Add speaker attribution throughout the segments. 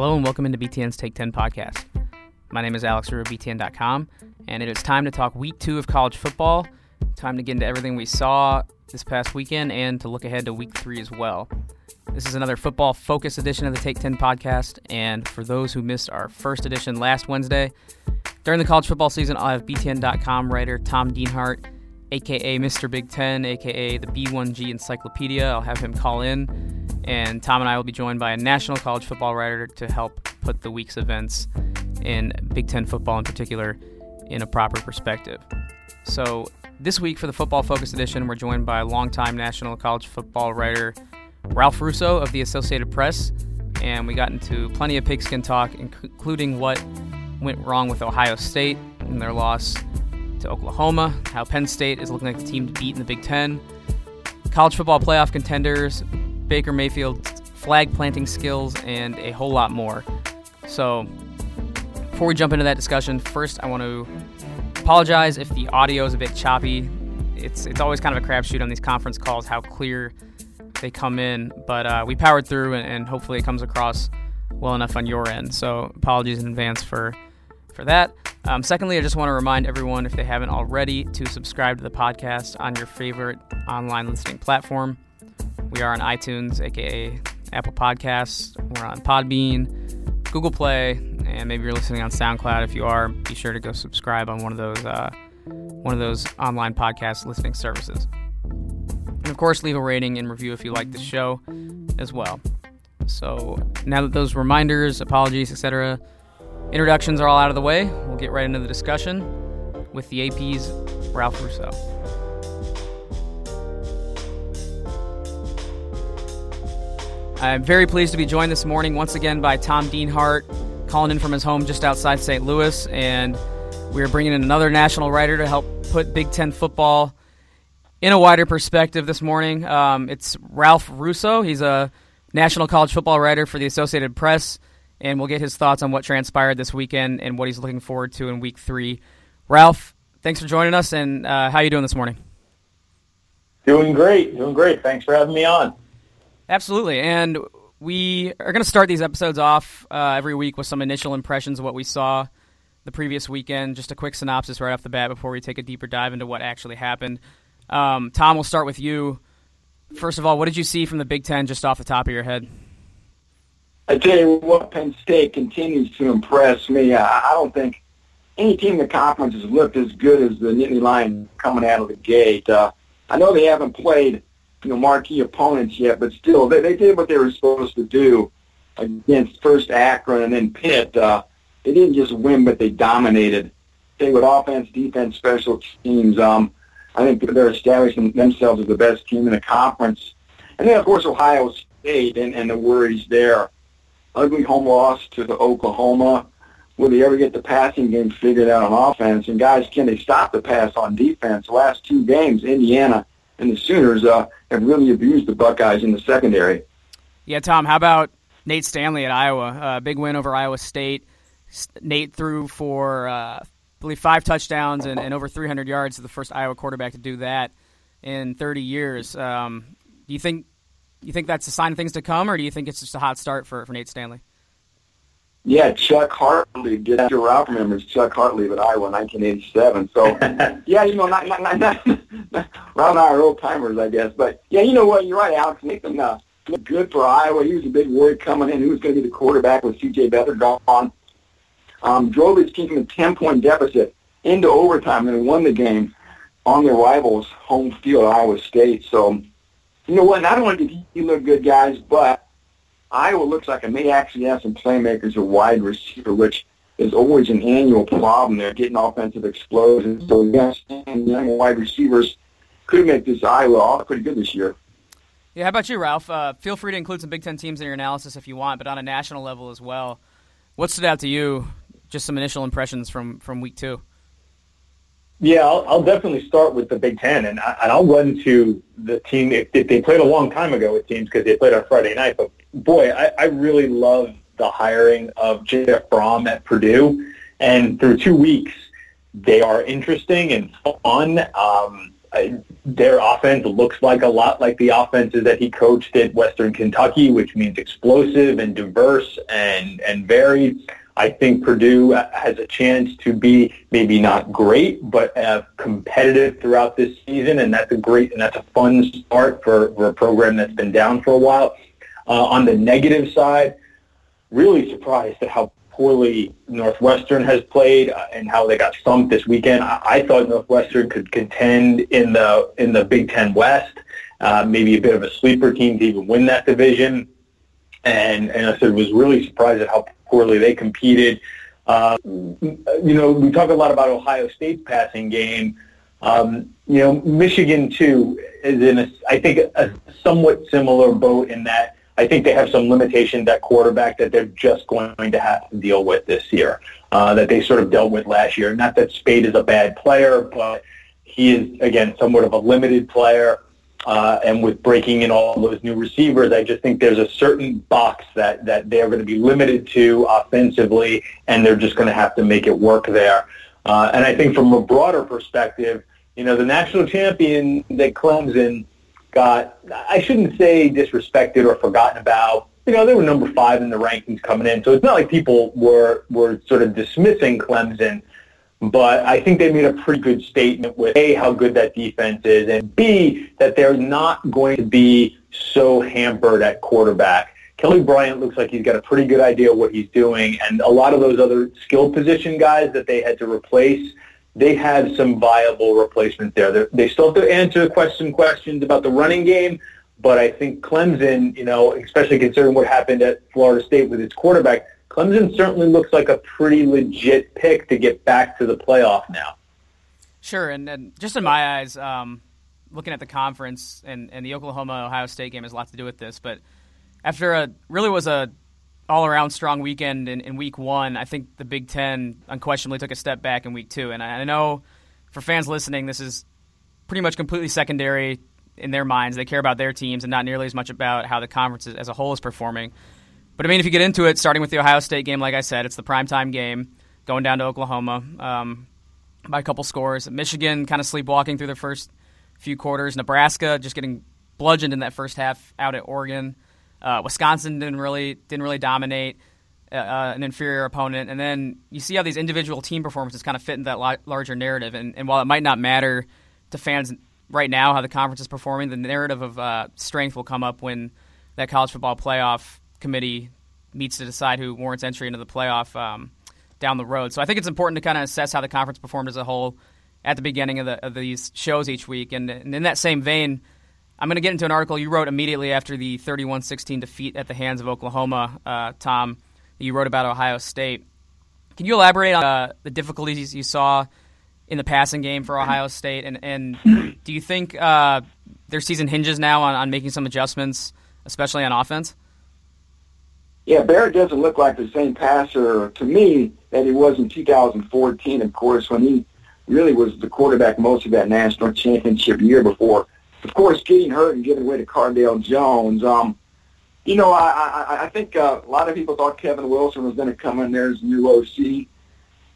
Speaker 1: Hello and welcome into BTN's Take 10 podcast. My name is Alex Roux BTN.com, and it is time to talk week two of college football. Time to get into everything we saw this past weekend and to look ahead to week three as well. This is another football focus edition of the Take 10 podcast, and for those who missed our first edition last Wednesday, during the college football season, I'll have BTN.com writer Tom Dienhart, aka Mr. Big Ten, aka the B1G Encyclopedia. I'll have him call in, and Tom and I will be joined by a national college football writer to help put the week's events in Big Ten football in particular in a proper perspective. So, this week for the Football Focus Edition, we're joined by longtime national college football writer Ralph Russo of the Associated Press, and we got into plenty of pigskin talk, including what went wrong with Ohio State and their loss to Oklahoma, how Penn State is looking like the team to beat in the Big Ten, college football playoff contenders, Baker Mayfield's flag planting skills, and a whole lot more. So, before we jump into that discussion, first I want to apologize if the audio is a bit choppy. It's it's always kind of a crapshoot on these conference calls how clear they come in, but uh, we powered through and, and hopefully it comes across well enough on your end. So apologies in advance for for that. Um, secondly, I just want to remind everyone, if they haven't already, to subscribe to the podcast on your favorite online listening platform. We are on iTunes, aka Apple Podcasts. We're on Podbean, Google Play, and maybe you're listening on SoundCloud. If you are, be sure to go subscribe on one of those uh, one of those online podcast listening services. And of course, leave a rating and review if you like the show as well. So now that those reminders, apologies, etc., introductions are all out of the way, we'll get right into the discussion with the AP's Ralph Russo. I'm very pleased to be joined this morning once again by Tom Dienhart, calling in from his home just outside St. Louis, and we're bringing in another national writer to help put Big Ten football in a wider perspective this morning. Um, it's Ralph Russo. He's a national college football writer for the Associated Press, and we'll get his thoughts on what transpired this weekend and what he's looking forward to in Week Three. Ralph, thanks for joining us, and uh, how are you doing this morning?
Speaker 2: Doing great, doing great. Thanks for having me on.
Speaker 1: Absolutely. And we are going to start these episodes off uh, every week with some initial impressions of what we saw the previous weekend. Just a quick synopsis right off the bat before we take a deeper dive into what actually happened. Um, Tom, we'll start with you. First of all, what did you see from the Big Ten just off the top of your head?
Speaker 2: I tell you what, Penn State continues to impress me. I, don't think any team in the conference has looked as good as the Nittany Lions coming out of the gate. Uh, I know they haven't played you know, marquee opponents yet, but still, they, they did what they were supposed to do against first Akron and then Pitt. Uh, they didn't just win, but they dominated. They with offense, defense, special teams. Um, I think they're establishing themselves as the best team in the conference. And then, of course, Ohio State and, and the worries there. Ugly home loss to the Oklahoma. Will they ever get the passing game figured out on offense? And guys, can they stop the pass on defense? The last two games, Indiana and the Sooners uh, have really abused the Buckeyes in the secondary.
Speaker 1: Yeah, Tom, how about Nate Stanley at Iowa? Uh, big win over Iowa State. Nate threw for, uh, I believe, five touchdowns and, and over 300 yards the first Iowa quarterback to do that in 30 years. Um, do you think you think that's a sign of things to come, or do you think it's just a hot start for, for Nate Stanley?
Speaker 2: Yeah, Chuck Hartlieb. Get after Ralph remembers Chuck Hartlieb at Iowa, 1987. So, yeah, you know, not, not, not, not, Ralph and I are old timers, I guess. But yeah, you know what? You're right, Alex. Nathan uh, looked good for Iowa. He was a big worry coming in. Who was going to be the quarterback with C.J. Beathard gone? Um, drove his team from a 10-point deficit into overtime and won the game on their rivals' home field, Iowa State. So, you know what? Not only did he look good, guys, but Iowa looks like it may actually have some playmakers at wide receiver, which is always an annual problem. They're getting offensive explosions. So yes, young wide receivers could make this Iowa pretty good this year.
Speaker 1: Yeah, how about you, Ralph? Uh, feel free to include some Big Ten teams in your analysis if you want, but on a national level as well. What stood out to you? Just some initial impressions from from week two.
Speaker 3: Yeah, I'll, I'll definitely start with the Big Ten, and, I, and I'll run to the team. If, if they played a long time ago with teams because they played on Friday night, but boy, I, I really love the hiring of Jeff Brohm at Purdue. And through two weeks, they are interesting and fun. Um, their offense looks like a lot like the offenses that he coached at Western Kentucky, which means explosive and diverse and and varied. I think Purdue has a chance to be maybe not great, but uh, competitive throughout this season, and that's a great and that's a fun start for, for a program that's been down for a while. Uh, on the negative side, really surprised at how poorly Northwestern has played uh, and how they got stumped this weekend. I, I thought Northwestern could contend in the in the Big Ten West, uh, maybe a bit of a sleeper team to even win that division. And and I said was really surprised at how poorly they competed. Uh, you know, we talk a lot about Ohio State's passing game. Um, you know, Michigan too is in a, I think, a somewhat similar boat in that I think they have some limitations at quarterback that they're just going to have to deal with this year, uh, that they sort of dealt with last year. Not that Speight is a bad player, but he is, again, somewhat of a limited player. Uh, and with breaking in all those new receivers, I just think there's a certain box that, that they're going to be limited to offensively, and they're just going to have to make it work there. Uh, and I think from a broader perspective, you know, the national champion that Clemson got, I shouldn't say disrespected or forgotten about. You know, they were number five in the rankings coming in, so it's not like people were were sort of dismissing Clemson but I think they made a pretty good statement with A, how good that defense is, and B, that they're not going to be so hampered at quarterback. Kelly Bryant looks like he's got a pretty good idea of what he's doing, and a lot of those other skill position guys that they had to replace, they have some viable replacements there. They're, they still have to answer question questions about the running game, but I think Clemson, you know, especially considering what happened at Florida State with its quarterback, Clemson certainly looks like a pretty legit pick to get back to the playoff now.
Speaker 1: Sure, and, and just in my eyes, um, looking at the conference and, and the Oklahoma Ohio State game has a lot to do with this. But after a really was a all around strong weekend in, in week one, I think the Big Ten unquestionably took a step back in week two. And I, I know for fans listening, this is pretty much completely secondary in their minds. They care about their teams and not nearly as much about how the conference as a whole is performing. But I mean, if you get into it, starting with the Ohio State game, like I said, it's the primetime game, going down to Oklahoma um, by a couple scores. Michigan kind of sleepwalking through the first few quarters. Nebraska just getting bludgeoned in that first half out at Oregon. Uh, Wisconsin didn't really didn't really dominate uh, uh an inferior opponent, and then you see how these individual team performances kind of fit in that larger narrative. And, and, while it might not matter to fans right now how the conference is performing, the narrative of uh, strength will come up when that college football playoff committee meets to decide who warrants entry into the playoff um, down the road. So I think it's important to kind of assess how the conference performed as a whole at the beginning of, the, of these shows each week. And, and in that same vein, I'm going to get into an article you wrote immediately after the 31-16 defeat at the hands of Oklahoma, uh, Tom. You wrote about Ohio State. Can you elaborate on uh, the difficulties you saw in the passing game for Ohio State, and, and do you think uh, their season hinges now on, on making some adjustments, especially on offense?
Speaker 2: Yeah, Barrett doesn't look like the same passer to me that he was in 2014, of course, when he really was the quarterback most of that national championship year before. Of course, getting hurt and giving way to Cardale Jones. Um, you know, I, I, I think uh, a lot of people thought Kevin Wilson was going to come in there as new OC,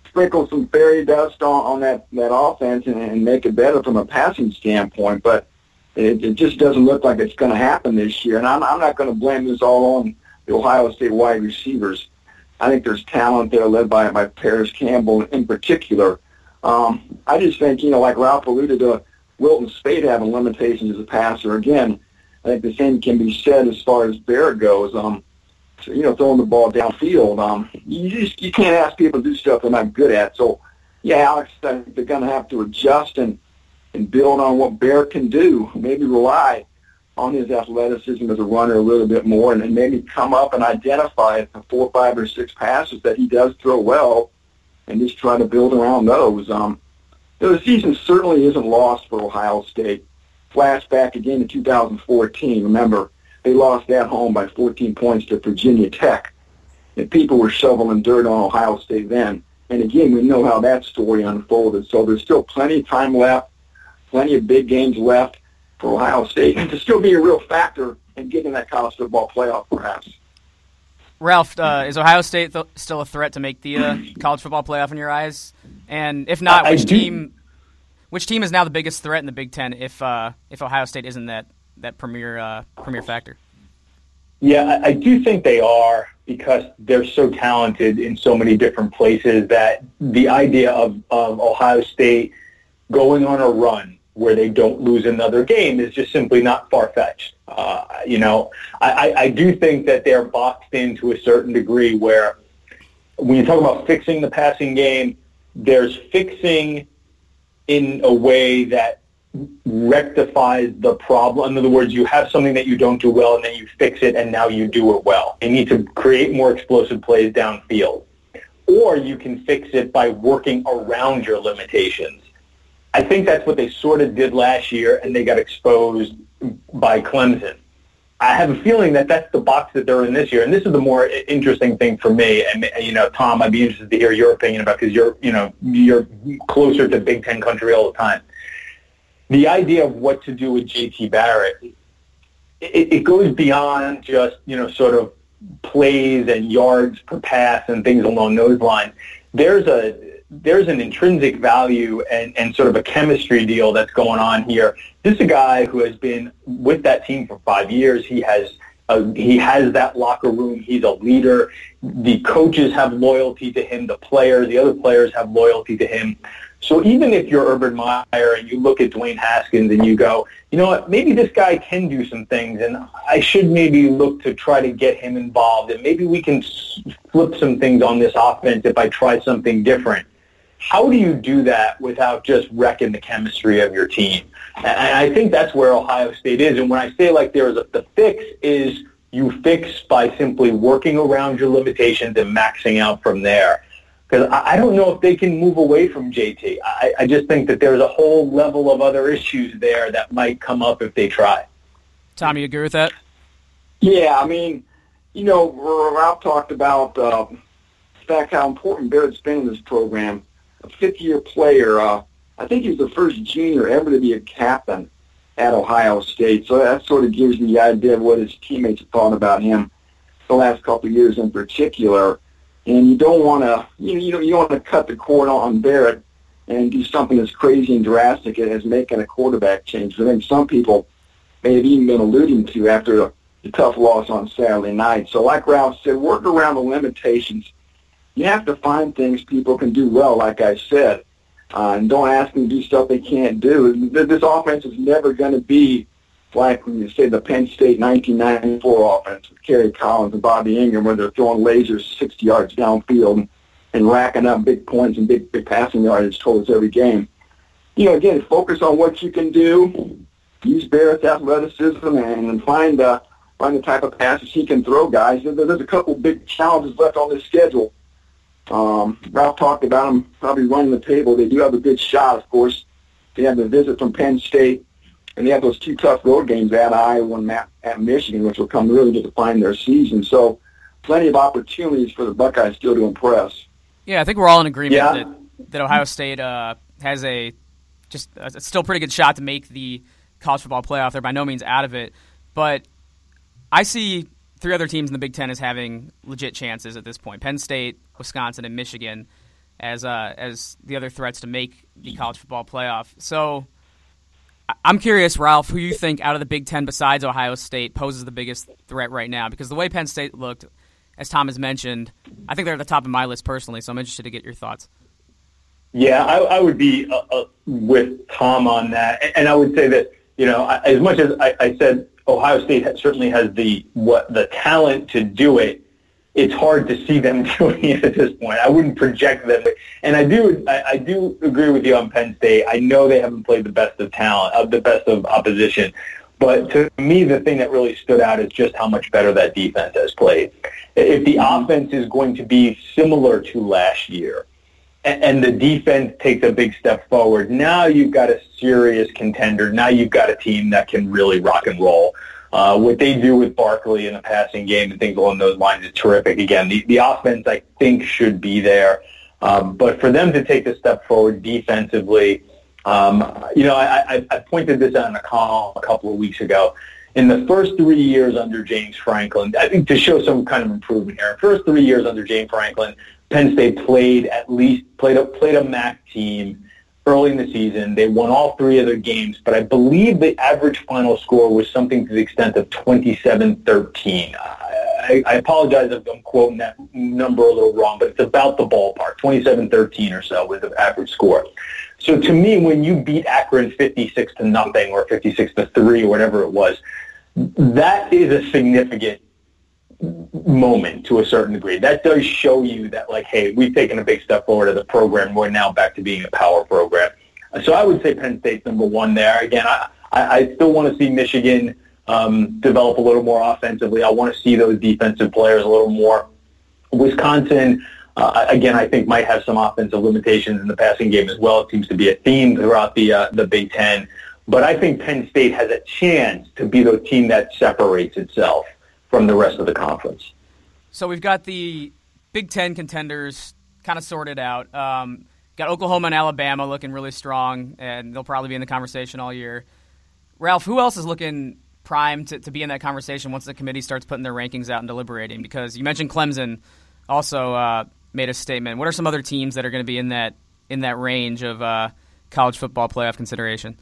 Speaker 2: sprinkle some fairy dust on, on that, that offense and, and make it better from a passing standpoint. But it, it just doesn't look like it's going to happen this year. And I'm, I'm not going to blame this all on the Ohio State wide receivers. I think there's talent there led by, by Parris Campbell in particular. Um, I just think, you know, like Ralph alluded to, Wilton Speight having limitations as a passer. Again, I think the same can be said as far as Barrett goes. Um, so, you know, throwing the ball downfield. Um, you just you can't ask people to do stuff they're not good at. So, yeah, Alex, I think they're going to have to adjust and and build on what Barrett can do. Maybe rely on his athleticism as a runner a little bit more and, and maybe come up and identify the four, five, or six passes that he does throw well and just try to build around those. Um, the season certainly isn't lost for Ohio State. Flashback again to 2014. Remember, they lost at home by 14 points to Virginia Tech. And people were shoveling dirt on Ohio State then. And again, we know how that story unfolded. So there's still plenty of time left, plenty of big games left for Ohio State and to still be a real factor in getting that college football playoff, perhaps.
Speaker 1: Ralph, uh, is Ohio State th- still a threat to make the uh, college football playoff in your eyes? And if not, which team? which team is now the biggest threat in the Big Ten if uh, if Ohio State isn't that that premier uh, premier factor?
Speaker 3: Yeah, I, I do think they are because they're so talented in so many different places that the idea of, of Ohio State going on a run where they don't lose another game is just simply not far-fetched. Uh, you know, I, I do think that they're boxed in to a certain degree where when you talk about fixing the passing game, there's fixing in a way that rectifies the problem. In other words, you have something that you don't do well and then you fix it and now you do it well. You need to create more explosive plays downfield. Or you can fix it by working around your limitations. I think that's what they sort of did last year and they got exposed by Clemson. I have a feeling that that's the box that they're in this year, and this is the more interesting thing for me. And you know, Tom, I'd be interested to hear your opinion about because you're, you know, you're closer to Big Ten country all the time the idea of what to do with JT Barrett, it, it goes beyond just, you know, sort of plays and yards per pass and things along those lines. There's a there's an intrinsic value and, and sort of a chemistry deal that's going on here. This is a guy who has been with that team for five years. He has uh, he has that locker room. He's a leader. The coaches have loyalty to him. The players, the other players have loyalty to him. So even if you're Urban Meyer and you look at Dwayne Haskins and you go, you know what, maybe this guy can do some things and I should maybe look to try to get him involved and maybe we can flip some things on this offense if I try something different. How do you do that without just wrecking the chemistry of your team? And I think that's where Ohio State is. And when I say like there's a, the fix is you fix by simply working around your limitations and maxing out from there because I don't know if they can move away from JT. I, I just think that there's a whole level of other issues there that might come up if they try.
Speaker 1: Tom, you agree with that?
Speaker 2: Yeah, I mean, you know, Ralph talked about uh, the fact how important Barrett's been in this program. A fifth-year player. Uh, I think he's the first junior ever to be a captain at Ohio State. So that sort of gives you the idea of what his teammates have thought about him the last couple of years in particular and you don't want to you know you don't, you don't want to cut the cord on Barrett and do something as crazy and drastic as making a quarterback change. I think some people may have even been alluding to after the tough loss on Saturday night. So like Ralph said, work around the limitations. You have to find things people can do well, like I said, uh, and don't ask them to do stuff they can't do. This offense is never going to be like when you say the Penn State 1994 offense with Kerry Collins and Bobby Engram, where they're throwing lasers 60 yards downfield and racking up big points and big, big passing yardage towards every game. You know, again, focus on what you can do. Use Barrett's athleticism and find uh, find the type of passes he can throw, guys. There's a couple big challenges left on this schedule. Um, Ralph talked about them probably running the table. They do have a good shot, of course. They have the visit from Penn State and they have those two tough road games at Iowa and at Michigan, which will come really to define their season. So plenty of opportunities for the Buckeyes still to impress.
Speaker 1: Yeah, I think we're all in agreement yeah. that, that Ohio State uh, has a just a still pretty good shot to make the college football playoff. They're by no means out of it, but I see three other teams in the Big Ten as having legit chances at this point: Penn State, Wisconsin, and Michigan as uh, as the other threats to make the college football playoff. So I'm curious, Ralph, who you think out of the Big Ten besides Ohio State poses the biggest threat right now? Because the way Penn State looked, as Tom has mentioned, I think they're at the top of my list personally. So I'm interested to get your thoughts.
Speaker 3: Yeah, I, I would be uh, uh, with Tom on that, and I would say that you know, as much as I, I said, Ohio State certainly has the what the talent to do it it's hard to see them doing it at this point. I wouldn't project them. And I do, I, I do agree with you on Penn State. I know they haven't played the best of talent, of the best of opposition. But to me, the thing that really stood out is just how much better that defense has played. If the mm-hmm. offense is going to be similar to last year, and the defense takes a big step forward, now you've got a serious contender. Now you've got a team that can really rock and roll. Uh, what they do with Barkley in the passing game and things along those lines is terrific. Again, the, the offense I think should be there, um, but for them to take a step forward defensively, um, you know, I, I, I pointed this out in a call a couple of weeks ago. In the first three years under James Franklin, I think to show some kind of improvement here. First three years under James Franklin, Penn State played at least played a played a MAC team early in the season. They won all three of their games, but I believe the average final score was something to the extent of 27-13. I, I apologize if I'm quoting that number a little wrong, but it's about the ballpark. 27-13 or so was the average score. So to me, when you beat Akron 56 to nothing or 56 to 3 or whatever it was, that is a significant moment to a certain degree. That does show you that, like, hey, we've taken a big step forward as a program. We're now back to being a power program. So I would say Penn State's number one there. Again, I, I still want to see Michigan um, develop a little more offensively. I want to see those defensive players a little more. Wisconsin, uh, again, I think might have some offensive limitations in the passing game as well. It seems to be a theme throughout the uh, the Big Ten. But I think Penn State has a chance to be the team that separates itself from the rest of the conference.
Speaker 1: So we've got the Big Ten contenders kind of sorted out. Um, got Oklahoma and Alabama looking really strong, and they'll probably be in the conversation all year. Ralph, who else is looking primed to, to be in that conversation once the committee starts putting their rankings out and deliberating? Because you mentioned Clemson also uh, made a statement. What are some other teams that are going to be in that in that range of uh, college football playoff consideration?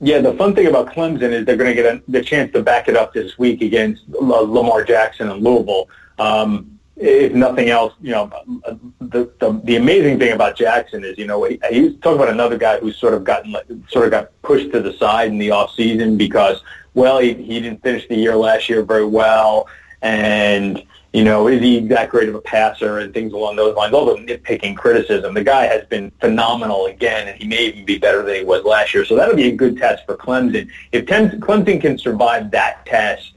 Speaker 3: Yeah, the fun thing about Clemson is they're going to get a, the chance to back it up this week against Lamar Jackson and Louisville. Um, if nothing else, you know, the, the the amazing thing about Jackson is, you know, he, he's talking about another guy who's sort of gotten sort of got pushed to the side in the off season because, well, he he didn't finish the year last year very well, and you know, is he that great of a passer and things along those lines? All the nitpicking criticism. The guy has been phenomenal again, and he may even be better than he was last year. So that'll be a good test for Clemson. If Clemson can survive that test,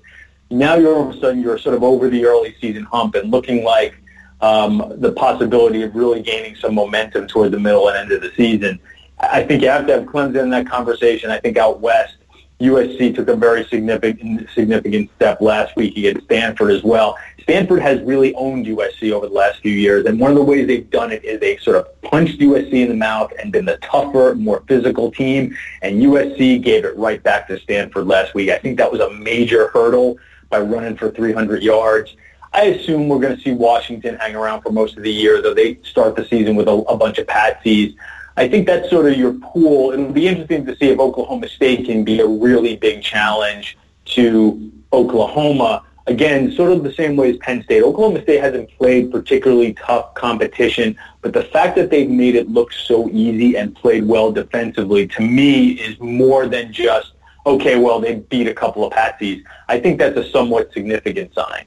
Speaker 3: now you're all of a sudden you're sort of over the early season hump and looking like um, the possibility of really gaining some momentum toward the middle and end of the season. I think you have to have Clemson in that conversation. I think out west, USC took a very significant significant step last week against Stanford as well. Stanford has really owned USC over the last few years, and one of the ways they've done it is they sort of punched USC in the mouth and been the tougher, more physical team, and USC gave it right back to Stanford last week. I think that was a major hurdle by running for 300 yards. I assume we're going to see Washington hang around for most of the year, though they start the season with a, a bunch of patsies. I think that's sort of your pool. It'll be interesting to see if Oklahoma State can be a really big challenge to Oklahoma. Again, sort of the same way as Penn State. Oklahoma State hasn't played particularly tough competition, but the fact that they've made it look so easy and played well defensively, to me, is more than just, okay, well, they beat a couple of patsies. I think that's a somewhat significant sign.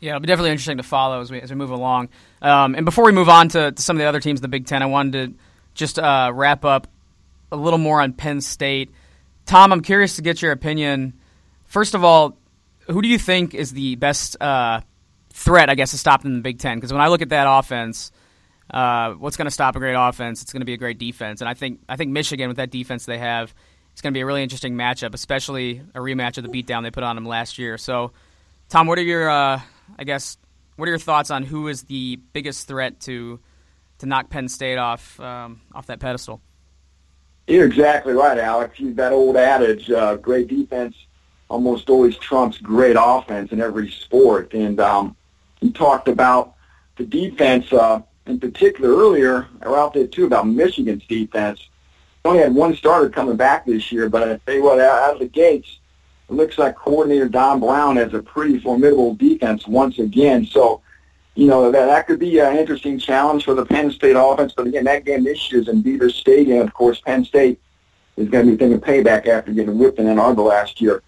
Speaker 1: Yeah, it'll be definitely interesting to follow as we, as we move along. Um, and before we move on to, to some of the other teams in the Big Ten, I wanted to just uh, wrap up a little more on Penn State. Tom, I'm curious to get your opinion. First of all, who do you think is the best uh, threat, I guess, to stop them in the Big Ten? Because when I look at that offense, uh, what's going to stop a great offense? It's going to be a great defense, and I think I think Michigan with that defense they have, it's going to be a really interesting matchup, especially a rematch of the beatdown they put on them last year. So, Tom, what are your, uh, I guess, what are your thoughts on who is the biggest threat to to knock Penn State off um, off that pedestal.
Speaker 2: You're exactly right, Alex. That old adage, uh, great defense almost always trumps great offense in every sport. And um, you talked about the defense uh, in particular earlier, or out there too, about Michigan's defense. only had one starter coming back this year, but I tell you what, out of the gates, it looks like coordinator Don Brown has a pretty formidable defense once again. So you know, that, that could be an interesting challenge for the Penn State offense. But again, that game this year is in Beaver Stadium. Of course, Penn State is going to be thinking payback after getting whipped in Ann Arbor last year.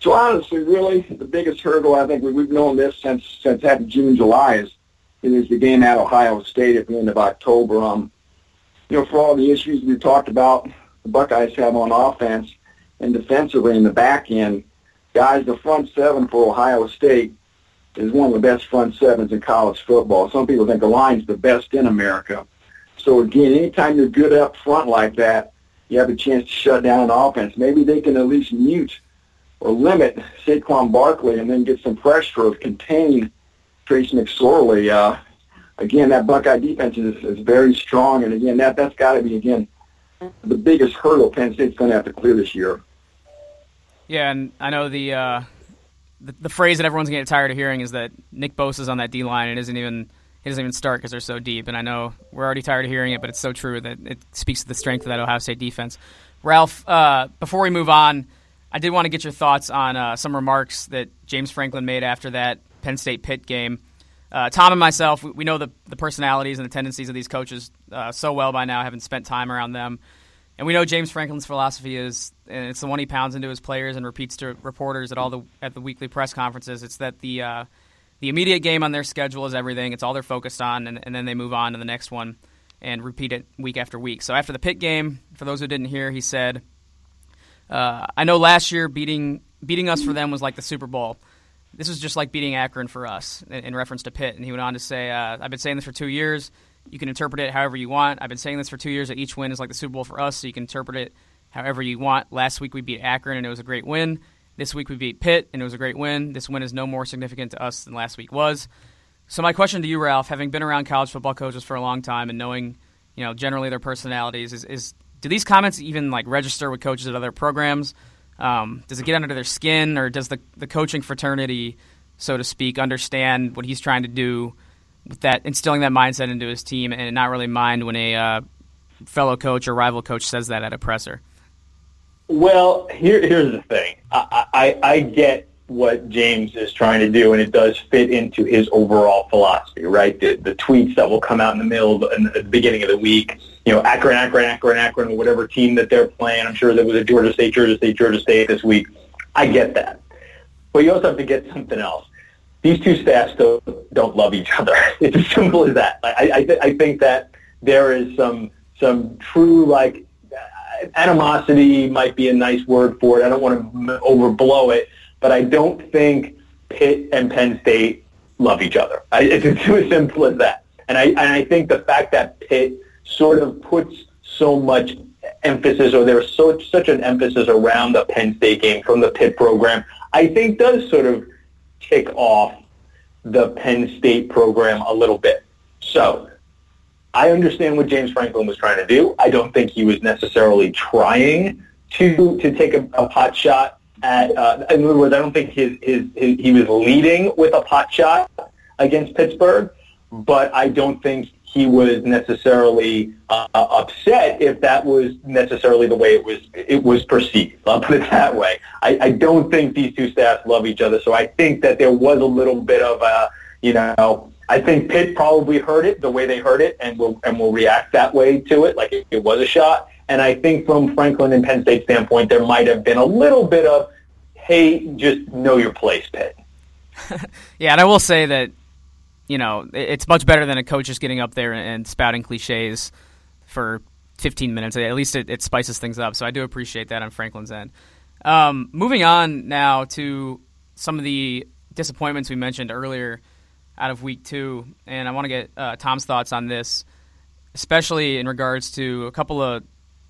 Speaker 2: So honestly, really, the biggest hurdle, I think we've known this since since that June, July, is is the game at Ohio State at the end of October. Um, you know, for all the issues we talked about, the Buckeyes have on offense and defensively in the back end, guys, the front seven for Ohio State is one of the best front sevens in college football. Some people think the line's the best in America. So again, anytime you're good up front like that, you have a chance to shut down an offense. Maybe they can at least mute or limit Saquon Barkley and then get some pressure or contain Trace McSorley. Uh, again, that Buckeye defense is, is very strong, and again, that that's got to be again the biggest hurdle Penn State's going to have to clear this year.
Speaker 1: Yeah, and I know the uh, the, the phrase that everyone's getting tired of hearing is that Nick Bosa's on that D line and isn't even he doesn't even start because they're so deep. And I know we're already tired of hearing it, but it's so true that it speaks to the strength of that Ohio State defense. Ralph, uh, before we move on, I did want to get your thoughts on uh, some remarks that James Franklin made after that Penn State Pitt game. Uh, Tom and myself, we, we, know the, the personalities and the tendencies of these coaches uh, so well by now, having spent time around them. And we know James Franklin's philosophy is, and it's the one he pounds into his players and repeats to reporters at all the at the weekly press conferences. It's that the uh, the immediate game on their schedule is everything. It's all they're focused on, and, and then they move on to the next one and repeat it week after week. So after the Pitt game, for those who didn't hear, he said, uh, "I know last year beating beating us for them was like the Super Bowl. This was just like beating Akron for us." In, in reference to Pitt, and he went on to say, uh, "I've been saying this for two years." You can interpret it however you want. I've been saying this for two years that each win is like the Super Bowl for us, so you can interpret it however you want. Last week we beat Akron, and it was a great win. This week we beat Pitt, and it was a great win. This win is no more significant to us than last week was. So my question to you, Ralph, having been around college football coaches for a long time and knowing, you know, generally their personalities, is, is do these comments even like register with coaches at other programs? Um, does it get under their skin, or does the the coaching fraternity, so to speak, understand what he's trying to do? With that instilling that mindset into his team and not really mind when a uh, fellow coach or rival coach says that at a presser?
Speaker 3: Well, here, here's the thing. I, I, I get what James is trying to do, and it does fit into his overall philosophy, right? The, the tweets that will come out in the middle, in the beginning of the week, you know, Akron, Akron, Akron, Akron, whatever team that they're playing. I'm sure there was a Georgia State, Georgia State, Georgia State this week. I get that. But you also have to get something else these two staffs don't, don't love each other. It's as simple as that. I, I, th- I think that there is some some true like animosity might be a nice word for it. I don't want to overblow it, but I don't think Pitt and Penn State love each other. I, it's as simple as that. And I and I think the fact that Pitt sort of puts so much emphasis, or there's so such an emphasis around the Penn State game from the Pitt program, I think does sort of kick off the Penn State program a little bit. So I understand what James Franklin was trying to do. I don't think he was necessarily trying to to take a, a pot shot at. Uh, in other words, I don't think his, his, his he was leading with a pot shot against Pittsburgh, but I don't think he was necessarily uh, upset if that was necessarily the way it was it was perceived. I'll put it that way. I, I don't think these two staffs love each other, so I think that there was a little bit of a you know. I think Pitt probably heard it the way they heard it, and will and will react that way to it, like it, it was a shot. And I think from Franklin and Penn State standpoint, there might have been a little bit of, hey, just know your place, Pitt.
Speaker 1: yeah, and I will say that you know, it's much better than a coach just getting up there and spouting cliches for 15 minutes. At least it, it spices things up. So I do appreciate that on Franklin's end. Um, moving on now to some of the disappointments we mentioned earlier out of week two, and I want to get uh, Tom's thoughts on this, especially in regards to a couple of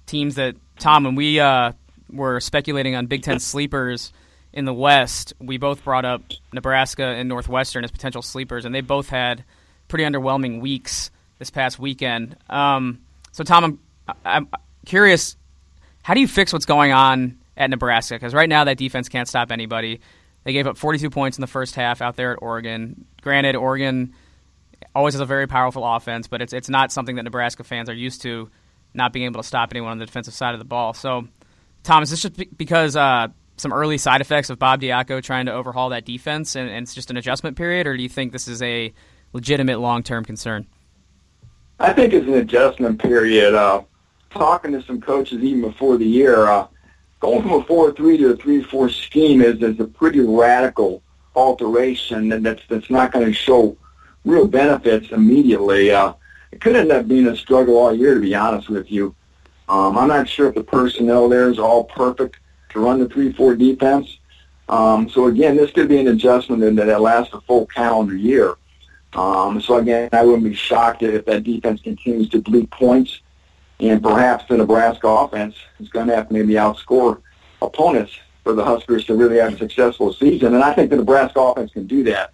Speaker 1: teams that Tom, when we uh, were speculating on Big Ten sleepers in the West, we both brought up Nebraska and Northwestern as potential sleepers, and they both had pretty underwhelming weeks this past weekend. Um, so, Tom, I'm, I'm curious, how do you fix what's going on at Nebraska? Because right now that defense can't stop anybody. They gave up 42 points in the first half out there at Oregon. Granted, Oregon always has a very powerful offense, but it's it's not something that Nebraska fans are used to, not being able to stop anyone on the defensive side of the ball. So, Tom, is this just because uh, some early side effects of Bob Diaco trying to overhaul that defense, and, and it's just an adjustment period, or do you think this is a legitimate long term concern?
Speaker 2: I think it's an adjustment period. Uh, talking to some coaches even before the year, uh, going from a four-three to a three-four scheme is, is a pretty radical alteration, and that's that's not going to show real benefits immediately. Uh, it could end up being a struggle all year, to be honest with you. Um, I'm not sure if the personnel there is all perfect to run the 3-4 defense. Um, so again, this could be an adjustment and that lasts a full calendar year. Um, so again, I wouldn't be shocked if that defense continues to bleed points, and perhaps the Nebraska offense is going to have to maybe outscore opponents for the Huskers to really have a successful season. And I think the Nebraska offense can do that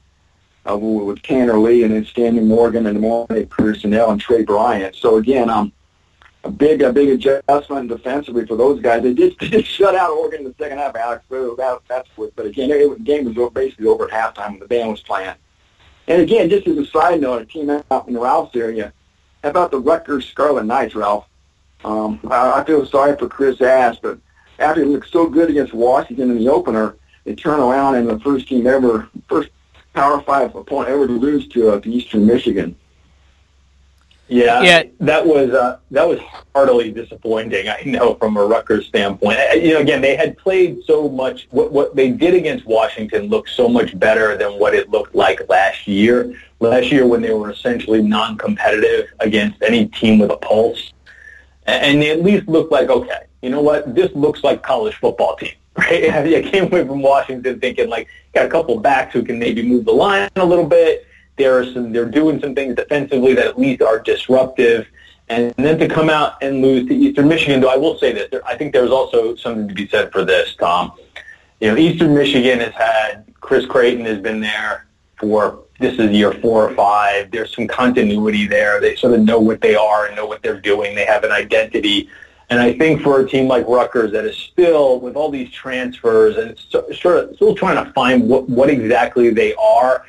Speaker 2: uh, with Tanner Lee and then Stanley Morgan and De'Mornay Pierson-El and Tre Bryant. So again, um, a big a big adjustment defensively for those guys. They they did shut out Oregon in the second half, Alex. So that, that's what. But again, it, the game was basically over at halftime the band was playing. And again, just as a side note, a team out in Ralph's area, how about the Rutgers Scarlet Knights, Ralph? Um, I, I feel sorry for Chris Ash, but after he looked so good against Washington in the opener, they turn around and the first team ever, first Power Five opponent ever to lose to, uh, to Eastern Michigan.
Speaker 3: Yeah, yeah, that was uh, that was heartily disappointing. I know from a Rutgers standpoint. You know, again, they had played so much. What what they did against Washington looked so much better than what it looked like last year. Last year, when they were essentially non-competitive against any team with a pulse, and they at least looked like okay. You know what? This looks like college football team. Right? I came away from Washington thinking like got a couple backs who can maybe move the line a little bit there are some, they're doing some things defensively that at least are disruptive. And then to come out and lose to Eastern Michigan, though I will say this, I think there's also something to be said for this, Tom. You know, Eastern Michigan has had, Chris Creighton has been there for, this is year four or five. There's some continuity there. They sort of know what they are and know what they're doing. They have an identity. And I think for a team like Rutgers that is still, with all these transfers and sort of still trying to find what, what exactly they are,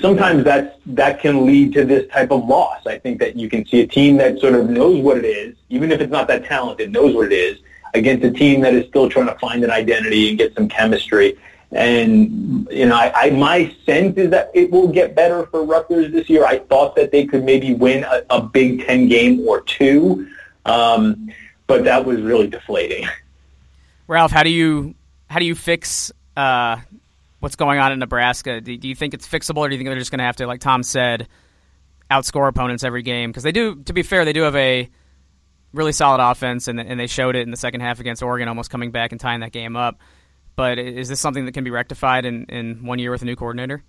Speaker 3: sometimes that's that can lead to this type of loss. I think that you can see a team that sort of knows what it is, even if it's not that talented, knows what it is, against a team that is still trying to find an identity and get some chemistry. And you know, I, I my sense is that it will get better for Rutgers this year. I thought that they could maybe win a, a Big Ten game or two, um, but that was really deflating.
Speaker 1: Ralph, how do you how do you fix uh, what's going on in Nebraska. Do, do you think it's fixable, or do you think they're just going to have to, like Tom said, outscore opponents every game? Because they do, to be fair, they do have a really solid offense, and, and they showed it in the second half against Oregon, almost coming back and tying that game up. But is this something that can be rectified in, in one year with a new coordinator?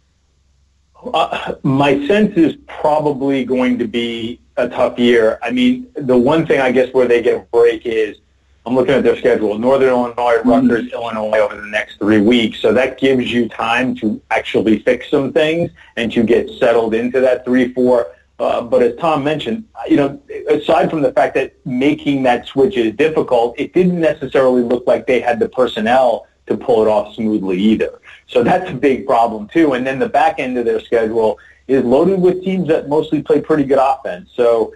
Speaker 3: Uh, my sense is probably going to be a tough year. I mean, the one thing I guess where they get a break is I'm looking at their schedule. Northern Illinois, Rutgers, mm-hmm. Illinois over the next three weeks. So that gives you time to actually fix some things and to get settled into that 3-4. Uh, but as Tom mentioned, you know, aside from the fact that making that switch is difficult, it didn't necessarily look like they had the personnel to pull it off smoothly either. So that's a big problem too. And then the back end of their schedule is loaded with teams that mostly play pretty good offense. So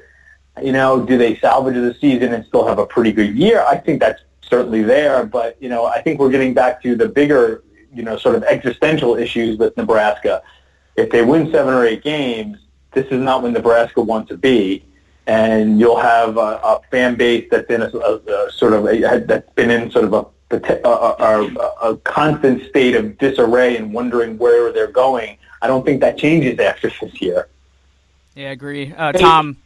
Speaker 3: you know, do they salvage the season and still have a pretty good year? I think that's certainly there, but you know, I think we're getting back to the bigger, you know, sort of existential issues with Nebraska. If they win seven or eight games, this is not when Nebraska wants to be, and you'll have a, a fan base that's in a, a, a sort of a, that's been in sort of a a, a, a constant state of disarray and wondering where they're going. I don't think that changes after this year.
Speaker 1: Yeah, I agree. Uh, Tom,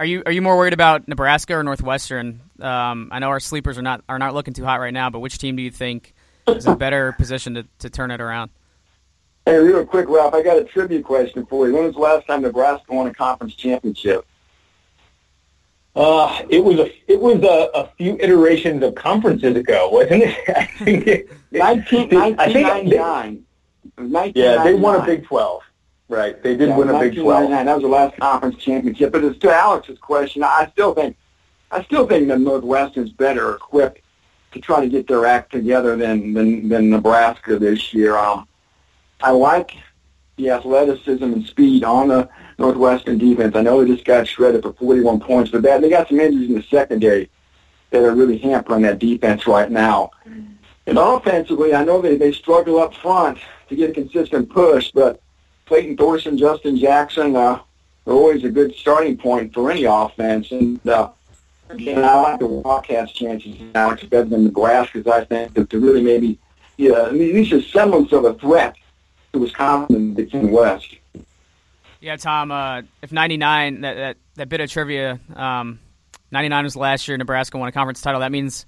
Speaker 1: are you are you more worried about Nebraska or Northwestern? Um, I know our sleepers are not are not looking too hot right now, but which team do you think is a better position to, to turn it around?
Speaker 2: Hey, real quick, Ralph, I got a trivia question for you. When was the last time Nebraska won a conference championship?
Speaker 3: Uh, it was a it was a, a few iterations of conferences ago, wasn't it? I think
Speaker 2: it, 19, 1999.
Speaker 3: Yeah, they won a Big Twelve. Right. They did yeah, win a Big 12.
Speaker 2: That was the last conference championship. But as to Alex's question, I still think I still think that Northwestern's better equipped to try to get their act together than than, than Nebraska this year. Um, I like the athleticism and speed on the Northwestern defense. I know they just got shredded for 41 points, but that they got some injuries in the secondary that are really hampering that defense right now. And offensively, I know they they struggle up front to get a consistent push, but Clayton Thorson, Justin Jackson uh, are always a good starting point for any offense. And uh, again, I like the Wildcats' chances now. It's better than Nebraska's, I think, to, to really maybe yeah, I mean, at least a semblance of a threat to Wisconsin and the King West.
Speaker 1: Yeah, Tom. Uh, if '99, that, that that bit of trivia, um, '99 was last year Nebraska won a conference title. That means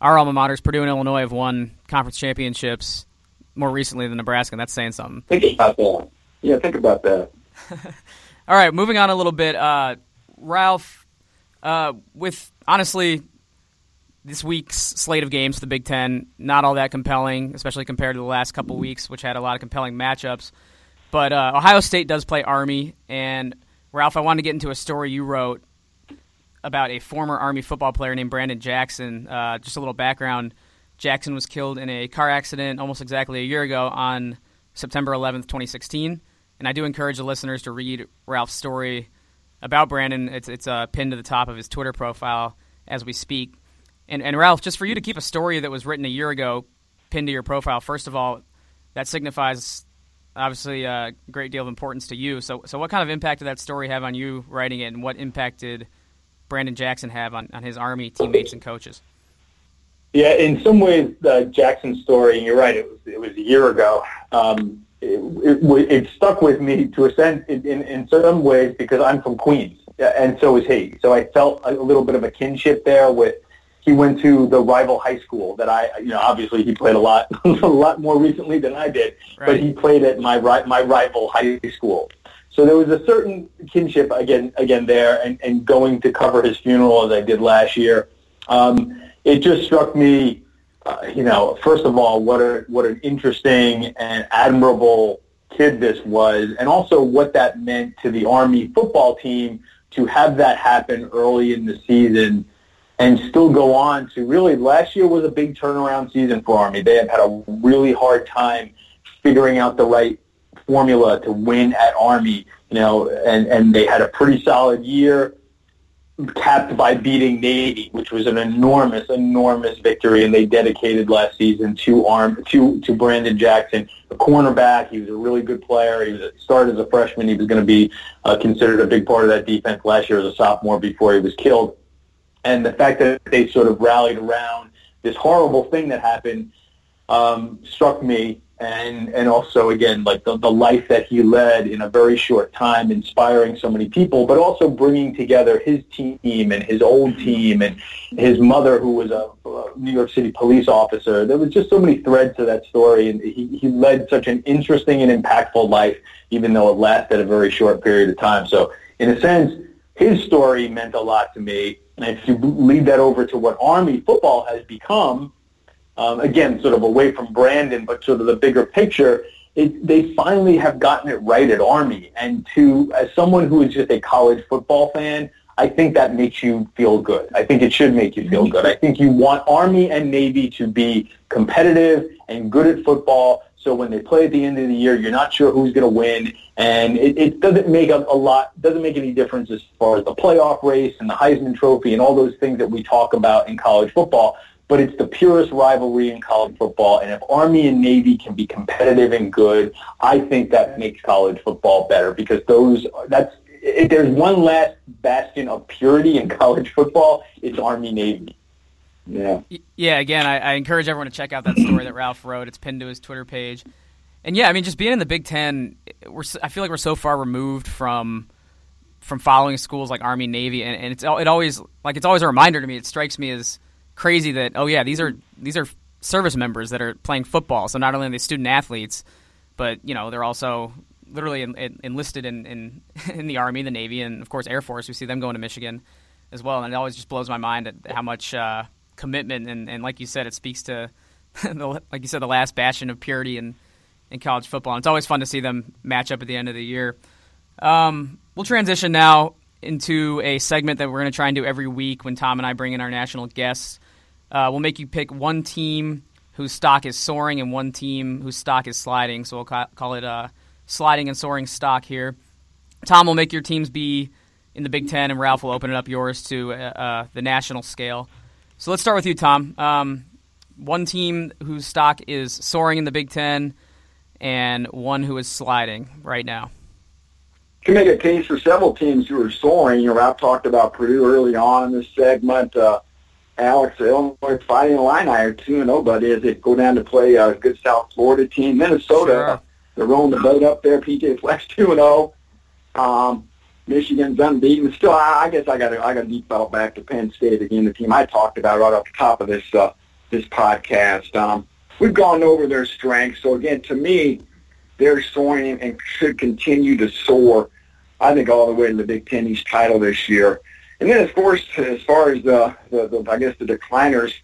Speaker 1: our alma maters, Purdue and Illinois, have won conference championships more recently than Nebraska. And that's saying something.
Speaker 2: Think about that. Yeah, think about that.
Speaker 1: All right, moving on a little bit. Uh, Ralph, uh, with honestly this week's slate of games for the Big Ten, not all that compelling, especially compared to the last couple weeks, which had a lot of compelling matchups. But uh, Ohio State does play Army, and Ralph, I wanted to get into a story you wrote about a former Army football player named Brandon Jackson. Uh, just a little background: Jackson was killed in a car accident almost exactly a year ago on September 11th, 2016 And I do encourage the listeners to read Ralph's story about Brandon. It's it's uh, pinned to the top of his Twitter profile as we speak. And and Ralph, just for you to keep a story that was written a year ago pinned to your profile, first of all, that signifies obviously a great deal of importance to you. So so what kind of impact did that story have on you writing it, and what impact did Brandon Jackson have on, on his Army teammates and coaches?
Speaker 3: Yeah, in some ways, uh, Jackson's story, and you're right, it was it was a year ago. Um, it, it, it, stuck with me to a sense in, in, in some ways because I'm from Queens, and so is he. So I felt a little bit of a kinship there with he went to the rival high school that I, you know, obviously he played a lot, a lot more recently than I did, right. but he played at my my rival high school. So there was a certain kinship again, again there, and, and going to cover his funeral as I did last year. Um, it just struck me, uh, you know, first of all, what a what an interesting and admirable kid this was, and also what that meant to the Army football team to have that happen early in the season and still go on to really last year was a big turnaround season for Army. They have had a really hard time figuring out the right formula to win at Army, you know, and, and they had a pretty solid year capped by beating Navy, which was an enormous, enormous victory, and they dedicated last season to arm to to Brandon Jackson, a cornerback. He was a really good player. He was a, started as a freshman. He was going to be uh, considered a big part of that defense last year as a sophomore before he was killed. And the fact that they sort of rallied around this horrible thing that happened um, struck me and and also again like the, the life that he led in a very short time inspiring so many people but also bringing together his team and his old team and his mother who was a, a New York City police officer. There was just so many threads to that story and he, he led such an interesting and impactful life even though it lasted a very short period of time. So in a sense his story meant a lot to me. And if you lead that over to what Army football has become um, again, sort of away from Brandon, but sort of the bigger picture, it, they finally have gotten it right at Army. And to as someone who is just a college football fan, I think that makes you feel good. I think it should make you feel good. I think you want Army and Navy to be competitive and good at football. So when they play at the end of the year, you're not sure who's going to win, and it, it doesn't make a, a lot, doesn't make any difference as far as the playoff race and the Heisman Trophy and all those things that we talk about in college football but it's the purest rivalry in college football. And if Army and Navy can be competitive and good, I think that makes college football better because those that's if there's one last bastion of purity in college football, it's Army Navy.
Speaker 1: Yeah. Yeah. Again, I, I encourage everyone to check out that story that Ralph wrote. It's pinned to his Twitter page. And yeah, I mean, just being in the Big Ten, we're I feel like we're so far removed from from following schools like Army, Navy, and, and it's it always like it's always a reminder to me. It strikes me as crazy that oh yeah, these are these are service members that are playing football. So not only are they student athletes, but you know they're also literally in, in, enlisted in, in in the army, the navy, and of course Air Force. We see them going to Michigan as well, and it always just blows my mind at how much uh, commitment and, and like you said, it speaks to the, like you said the last bastion of purity in in college football. And it's always fun to see them match up at the end of the year. Um, we'll transition now into a segment that we're going to try and do every week when Tom and I bring in our national guests. Uh, we'll make you pick one team whose stock is soaring and one team whose stock is sliding. So we'll ca- call it uh, sliding and soaring stock here. Tom will make your teams be in the Big Ten, and Ralph will open it up yours to uh, uh the national scale. So let's start with you, Tom. Um, one team whose stock is soaring in the Big Ten, and one who is sliding right now.
Speaker 2: You can make a case for several teams who are soaring. You know, Ralph talked about Purdue early on in this segment. Uh, Alex, Illinois Fighting Illini are 2 0, but as they go down to play a good South Florida team, Minnesota, sure. they're rolling the boat up there. PJ Fleck's 2 0. Um, Michigan's unbeaten. Still, I, I guess I got to I got to default back to Penn State again, the team I talked about right off the top of this uh, this podcast. Um, we've gone over their strengths. So again, to me, they're soaring and should continue to soar. I think all the way to the Big Ten East title this year. And then, of course, as far as the, the, the I guess the decliners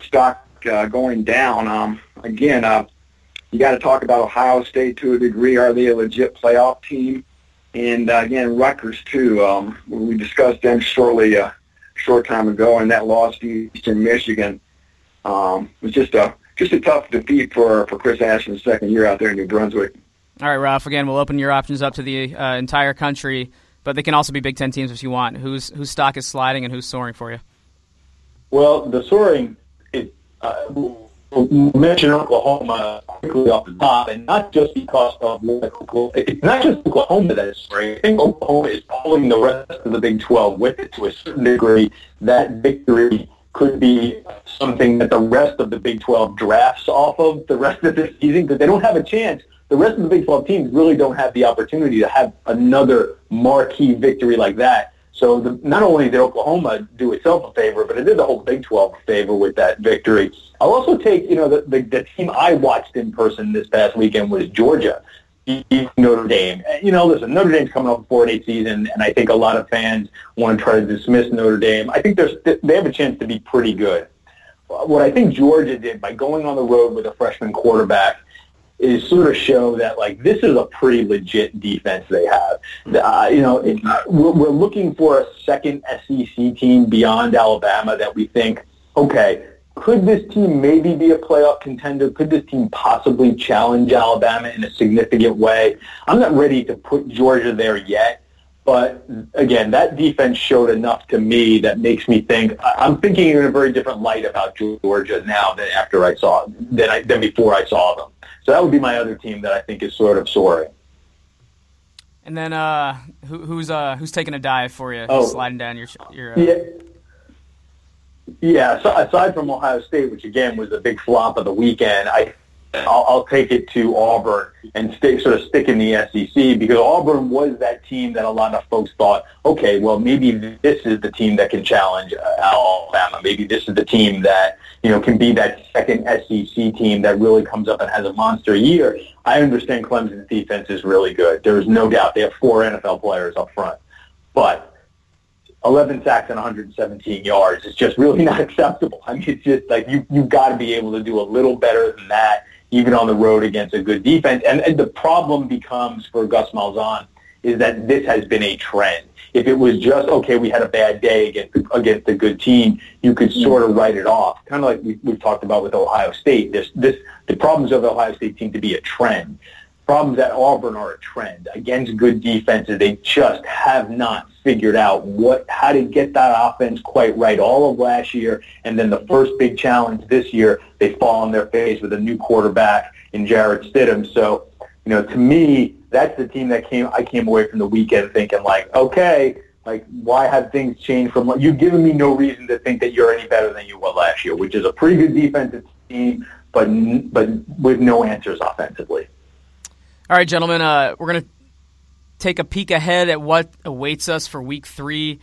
Speaker 2: stock uh, going down, um, again, uh, you got to talk about Ohio State to a degree. Are they a legit playoff team? And uh, again, Rutgers too. Um, we discussed them shortly a uh, short time ago, and that loss to Eastern Michigan um, was just a just a tough defeat for for Chris Ashton's second year out there in New Brunswick.
Speaker 1: All right, Ralph. Again, we'll open your options up to the uh, entire country, but they can also be Big Ten teams if you want. Whose whose stock is sliding and who's soaring for you?
Speaker 3: Well, the soaring is uh, we'll mention Oklahoma quickly off the top, and not just because of it's not just Oklahoma that is soaring. I think Oklahoma is pulling the rest of the Big 12 with it to a certain degree. That victory could be something that the rest of the Big 12 drafts off of the rest of the season because they don't have a chance. The rest of the Big 12 teams really don't have the opportunity to have another marquee victory like that. So the, not only did Oklahoma do itself a favor, but it did the whole Big 12 a favor with that victory. I'll also take, you know, the, the, the team I watched in person this past weekend was Georgia. Notre Dame. You know, listen, Notre Dame's coming off a 4-8 season, and I think a lot of fans want to try to dismiss Notre Dame. I think there's, they have a chance to be pretty good. What I think Georgia did by going on the road with a freshman quarterback is sort of show that like this is a pretty legit defense they have. Uh, you know, it, we're, we're looking for a second SEC team beyond Alabama that we think, okay, could this team maybe be a playoff contender? Could this team possibly challenge Alabama in a significant way? I'm not ready to put Georgia there yet. But again, that defense showed enough to me that makes me think I'm thinking in a very different light about Georgia now than after I saw than I, than before I saw them. So that would be my other team that I think is sort of soaring.
Speaker 1: And then uh, who, who's uh, who's taking a dive for you?
Speaker 3: Oh,
Speaker 1: sliding down your your. Uh...
Speaker 3: Yeah. Yeah, so aside from Ohio State, which again was a big flop of the weekend, I I'll, I'll take it to Auburn and stick, sort of stick in the SEC because Auburn was that team that a lot of folks thought, okay, well maybe this is the team that can challenge uh, Alabama. Maybe this is the team that you know can be that second SEC team that really comes up and has a monster year. I understand Clemson's defense is really good. There is no doubt they have four NFL players up front, but 11 sacks and 117 yards is just really not acceptable. I mean, it's just like you you've got to be able to do a little better than that even on the road against a good defense. And, and the problem becomes for Gus Malzahn is that this has been a trend. If it was just okay, we had a bad day against against a good team, you could mm. sort of write it off, kind of like we, we've talked about with Ohio State. This this the problems of Ohio State seem to be a trend. Problems at Auburn are a trend against good defenses. They just have not figured out what how to get that offense quite right all of last year, and then the first big challenge this year, they fall on their face with a new quarterback in Jarrett Stidham. So, you know, to me, that's the team that came. I came away from the weekend thinking like, okay, like why have things changed from? You've given me no reason to think that you're any better than you were last year, which is a pretty good defensive team, but but with no answers offensively.
Speaker 1: All right, gentlemen, uh, we're gonna take a peek ahead at what awaits us for week three.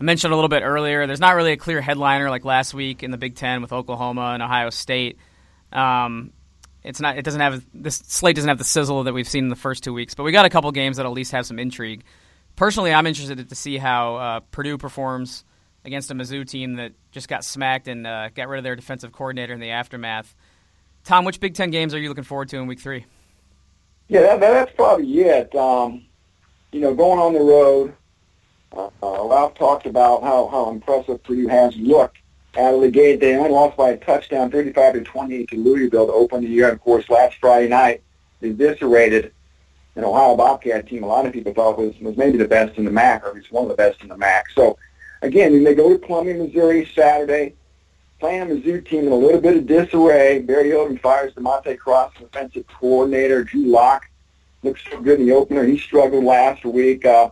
Speaker 1: I mentioned a little bit earlier, there's not really a clear headliner like last week in the Big Ten with Oklahoma and Ohio State. Um, it's not. It doesn't have this slate doesn't have the sizzle that we've seen in the first two weeks, but we got a couple games that at least have some intrigue. Personally, I'm interested to see how uh, Purdue performs against a Mizzou team that just got smacked and uh, got rid of their defensive coordinator in the aftermath. Tom, which Big Ten games are you looking forward to in Week Three?
Speaker 2: Yeah, that, that's probably it. Um, you know, going on the road, uh, uh, Ralph talked about how, how impressive Purdue has looked out of the gate. They only lost by a touchdown, 35 to 28 to Louisville to open the year. And of course, last Friday night, they eviscerated an Ohio Bobcat team. A lot of people thought was was maybe the best in the MAC, or at least one of the best in the MAC. So, again, they go to Columbia, Missouri Saturday, playing a Mizzou team in a little bit of disarray. Barry Odom fires DeMontie Cross, defensive coordinator. Drew Lock looks so good in the opener. He struggled last week. Uh,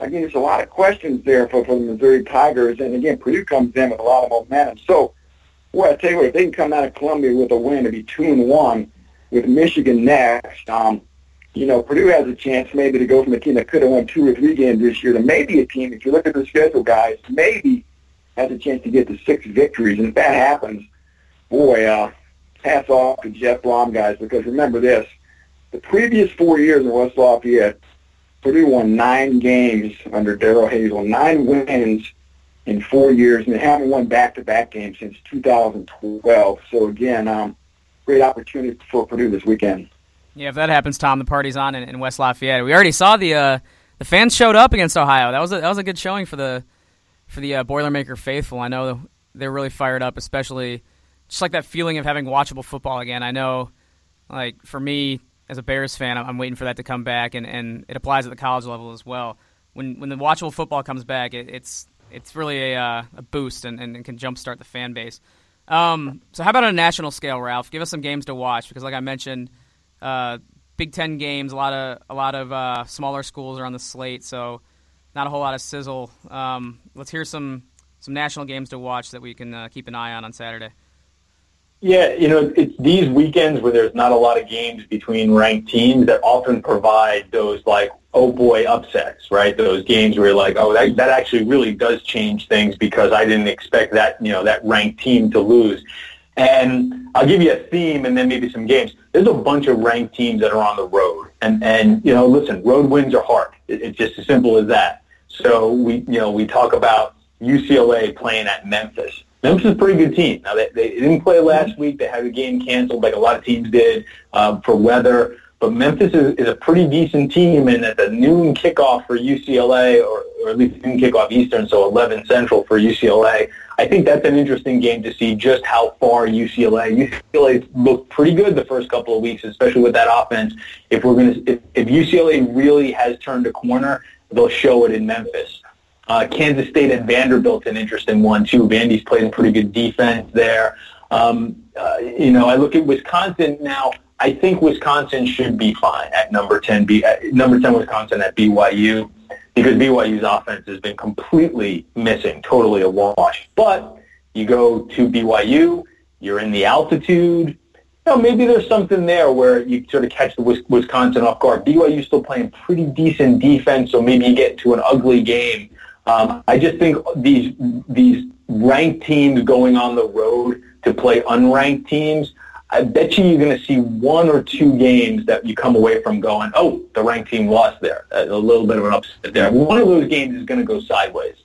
Speaker 2: again, there's a lot of questions there for, for the Missouri Tigers. And again, Purdue comes in with a lot of momentum. So, boy, I tell you what, if they can come out of Columbia with a win, to be two and one with Michigan next. Um, you know, Purdue has a chance maybe to go from a team that could have won two or three games this year to maybe a team, if you look at the schedule, guys, maybe has a chance to get to six victories. And if that happens, boy, uh, hats off to Jeff Brohm, guys, because remember this, the previous four years in West Lafayette, Purdue won nine games under Darrell Hazell, nine wins in four years, and they haven't won back-to-back games since 2012. So again, um, great opportunity for Purdue this weekend.
Speaker 1: Yeah, if that happens, Tom, the party's on in, in West Lafayette. We already saw the uh, the fans showed up against Ohio. That was a, that was a good showing for the for the uh, Boilermaker faithful. I know they're really fired up, especially just like that feeling of having watchable football again. I know, like for me, as a Bears fan, I'm waiting for that to come back, and, and it applies at the college level as well. When when the watchable football comes back, it, it's it's really a, uh, a boost and, and, can jumpstart the fan base. Um, so how about on a national scale, Ralph? Give us some games to watch because, like I mentioned, uh, Big Ten games, a lot of a lot of uh, smaller schools are on the slate, so not a whole lot of sizzle. Um, let's hear some some national games to watch that we can uh, keep an eye on on Saturday.
Speaker 3: Yeah, you know, it's these weekends where there's not a lot of games between ranked teams that often provide those like, oh boy, upsets, right? Those games where you're like, oh, that, that actually really does change things because I didn't expect that, you know, that ranked team to lose. And I'll give you a theme and then maybe some games. There's a bunch of ranked teams that are on the road. And, and you know, listen, road wins are hard. It, it's just as simple as that. So we, you know, we talk about UCLA playing at Memphis. Memphis is a pretty good team. Now, they, they didn't play last week. They had a game canceled like a lot of teams did um, for weather. But Memphis is, is a pretty decent team, and at the noon kickoff for UCLA, or, or at least noon kickoff Eastern, so 11 Central for UCLA, I think that's an interesting game to see just how far UCLA. UCLA looked pretty good the first couple of weeks, especially with that offense. If we're going to, if, if UCLA really has turned a corner, they'll show it in Memphis. Uh, Kansas State and Vanderbilt's an interesting one too. Vandy's playing pretty good defense there. Um, uh, you know, I look at Wisconsin now. I think Wisconsin should be fine at number ten. B, uh, number ten Wisconsin at BYU because BYU's offense has been completely missing, totally a wash. But you go to BYU, you're in the altitude. You know, maybe there's something there where you sort of catch the Wisconsin off guard. BYU's still playing pretty decent defense, so maybe you get to an ugly game um, I just think these these ranked teams going on the road to play unranked teams, I bet you you're going to see one or two games that you come away from going, oh, the ranked team lost there. A little bit of an upset there. One of those games is going to go sideways.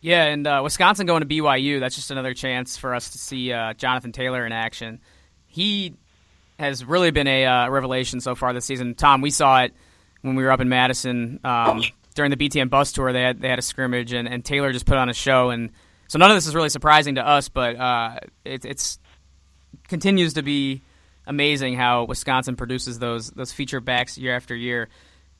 Speaker 1: Yeah, and uh, Wisconsin going to BYU, that's just another chance for us to see uh, Jonathan Taylor in action. He has really been a uh, revelation so far this season. Tom, we saw it when we were up in Madison um, during the BTN bus tour, they had they had a scrimmage, and, and Taylor just put on a show, and so none of this is really surprising to us, but uh, it, it's continues to be amazing how Wisconsin produces those those feature backs year after year,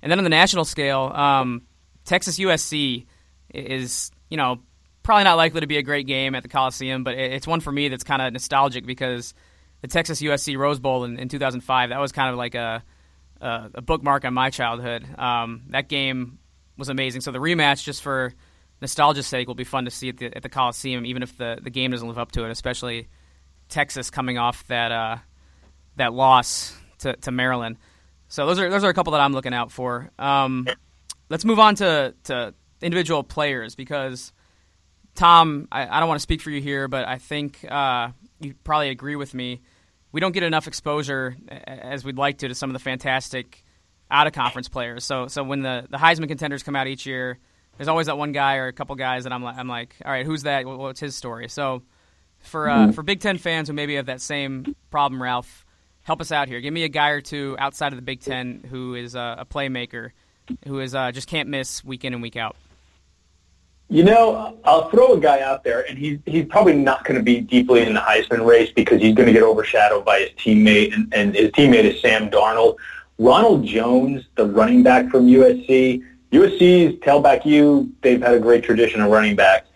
Speaker 1: and then on the national scale, um, Texas USC is you know probably not likely to be a great game at the Coliseum, but it's one for me that's kind of nostalgic because the Texas USC Rose Bowl in, in 2005 that was kind of like a a, a bookmark on my childhood. Um, that game was amazing. So the rematch, just for nostalgia's sake, will be fun to see at the, at the Coliseum, even if the, the game doesn't live up to it. Especially Texas coming off that uh, that loss to, to Maryland. So those are those are a couple that I'm looking out for. Um, let's move on to, to individual players because Tom, I, I don't want to speak for you here, but I think uh, you probably agree with me. We don't get enough exposure as we'd like to to some of the fantastic out of conference players. So so when the, the Heisman contenders come out each year, there's always that one guy or a couple guys that I'm like I'm like, all right, who's that? What's his story? So for uh, mm-hmm. for Big Ten fans who maybe have that same problem, Ralph, help us out here. Give me a guy or two outside of the Big Ten who is a, a playmaker, who is uh, just can't miss week in and week out.
Speaker 3: You know, I'll throw a guy out there, and he's he's probably not going to be deeply in the Heisman race because he's going to get overshadowed by his teammate, and, and his teammate is Sam Darnold. Ronald Jones, the running back from USC, USC's tailback U, they've had a great tradition of running backs.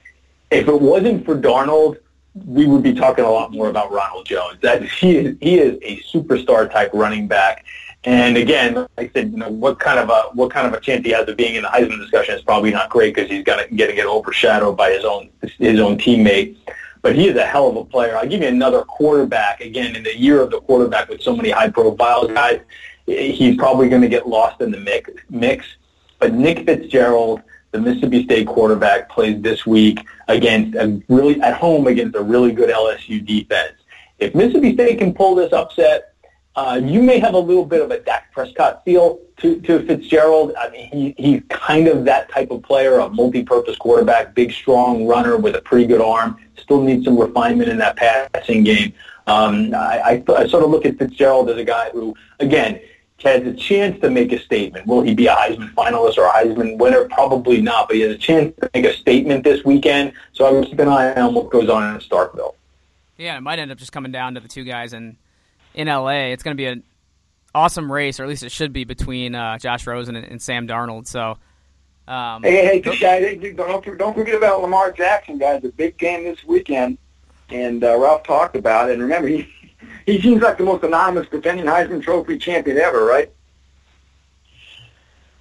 Speaker 3: If it wasn't for Darnold, we would be talking a lot more about Ronald Jones. That he is he is a superstar type running back. And again, like I said, you know, what kind of a what kind of a chance he has of being in the Heisman discussion is probably not great because he's going to get get overshadowed by his own his own teammate. But he is a hell of a player. I'll give you another quarterback again in the year of the quarterback with so many high profile guys he's probably going to get lost in the mix. mix. But Nick Fitzgerald, the Mississippi State quarterback, plays this week against a really at home against a really good LSU defense. If Mississippi State can pull this upset, uh, you may have a little bit of a Dak Prescott feel to, to Fitzgerald. I mean, he, he's kind of that type of player, a multi-purpose quarterback, big, strong runner with a pretty good arm. Still needs some refinement in that passing game. Um, I, I, I sort of look at Fitzgerald as a guy who, again, has a chance to make a statement. Will he be a Heisman finalist or a Heisman winner? Probably not, but he has a chance to make a statement this weekend. So I would keep an eye on what goes on in Starkville.
Speaker 1: Yeah, it might end up just coming down to the two guys in in LA. It's going to be an awesome race, or at least it should be, between uh, Josh Rosen and, and, Sam Darnold. So,
Speaker 2: um, hey, hey, guys, don't don't forget about Lamar Jackson, guys. The big game this weekend, and uh, Ralph talked about it. And remember, he he seems like the most anonymous defending Heisman Trophy champion ever, right?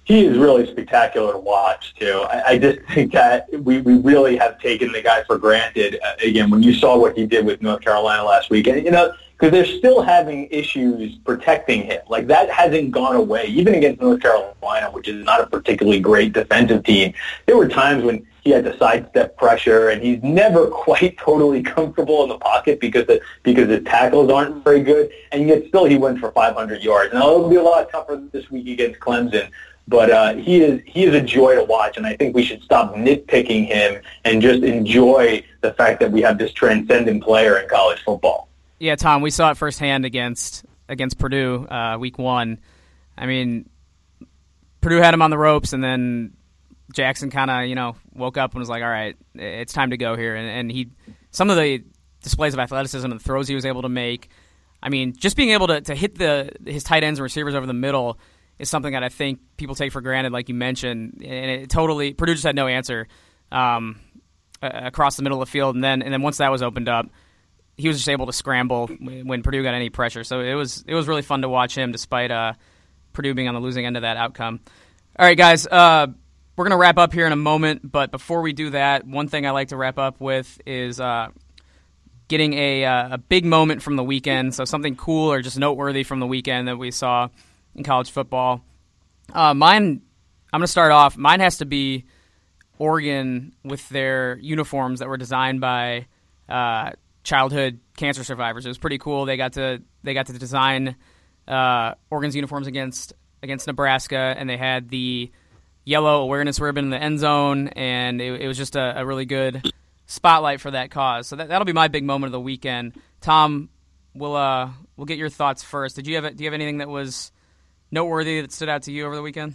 Speaker 3: He is really spectacular to watch too. I, I just think that we, we really have taken the guy for granted. Uh, again, when you saw what he did with North Carolina last week, and you know, because they're still having issues protecting him. Like that hasn't gone away, even against North Carolina, which is not a particularly great defensive team. There were times when he had to sidestep pressure, and he's never quite totally comfortable in the pocket because the because his tackles aren't very good. And yet, still, he went for 500 yards. Now it'll be a lot tougher this week against Clemson. But uh, he is he is a joy to watch, and I think we should stop nitpicking him and just enjoy the fact that we have this transcendent player in college football.
Speaker 1: Yeah, Tom, we saw it firsthand against against Purdue uh, week one. I mean, Purdue had him on the ropes, and then Jackson kind of you know woke up and was like, "All right, it's time to go here." And, and he some of the displays of athleticism and the throws he was able to make. I mean, just being able to, to hit the his tight ends and receivers over the middle is something that I think people take for granted, like you mentioned, and it totally Purdue just had no answer um, across the middle of the field, and then and then once that was opened up, he was just able to scramble when Purdue got any pressure. So it was it was really fun to watch him, despite uh, Purdue being on the losing end of that outcome. All right, guys, uh, we're gonna wrap up here in a moment, but before we do that, one thing I like to wrap up with is. Uh, getting a, uh, a big moment from the weekend, so something cool or just noteworthy from the weekend that we saw in college football. Uh, mine, I'm going to start off. Mine has to be Oregon with their uniforms that were designed by uh, childhood cancer survivors. It was pretty cool. They got to they got to design uh, Oregon's uniforms against against Nebraska, and they had the yellow awareness ribbon in the end zone, and it, it was just a, a, really good spotlight for that cause. So that, that'll be my big moment of the weekend. Tom, we'll uh, we'll get your thoughts first. Did you have do you have anything that was noteworthy that stood out to you over the weekend?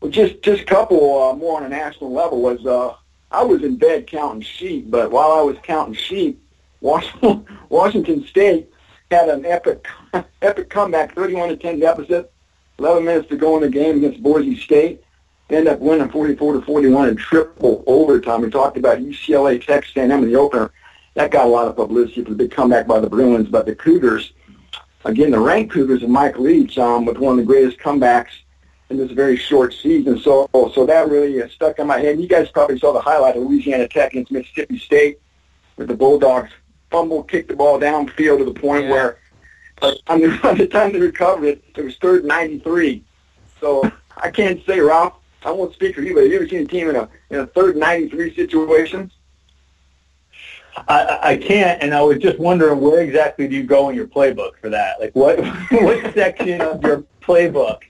Speaker 2: Well, just just a couple uh, more on a national level was uh, I was in bed counting sheep, but while I was counting sheep, Washington, Washington State had an epic epic comeback, 31 to 10 deficit, 11 minutes to go in the game against Boise State. Ended up winning 44 to 41 in triple overtime. We talked about UCLA, Texas A&M in the opener. That got a lot of publicity for the big comeback by the Bruins, but the Cougars again, the rank Cougars and Mike Leach um, with one of the greatest comebacks in this very short season. So, so that really uh, stuck in my head. You guys probably saw the highlight of Louisiana Tech against Mississippi State, where the Bulldogs fumble, kicked the ball downfield to the point yeah. where, uh, on the, by the time they recovered it, it was third 93. So I can't say, Ralph, I won't speak for you, but have you ever seen a team in a in a third 93 situation?
Speaker 3: I, I can't, and I was just wondering where exactly do you go in your playbook for that? Like, what what section of your playbook?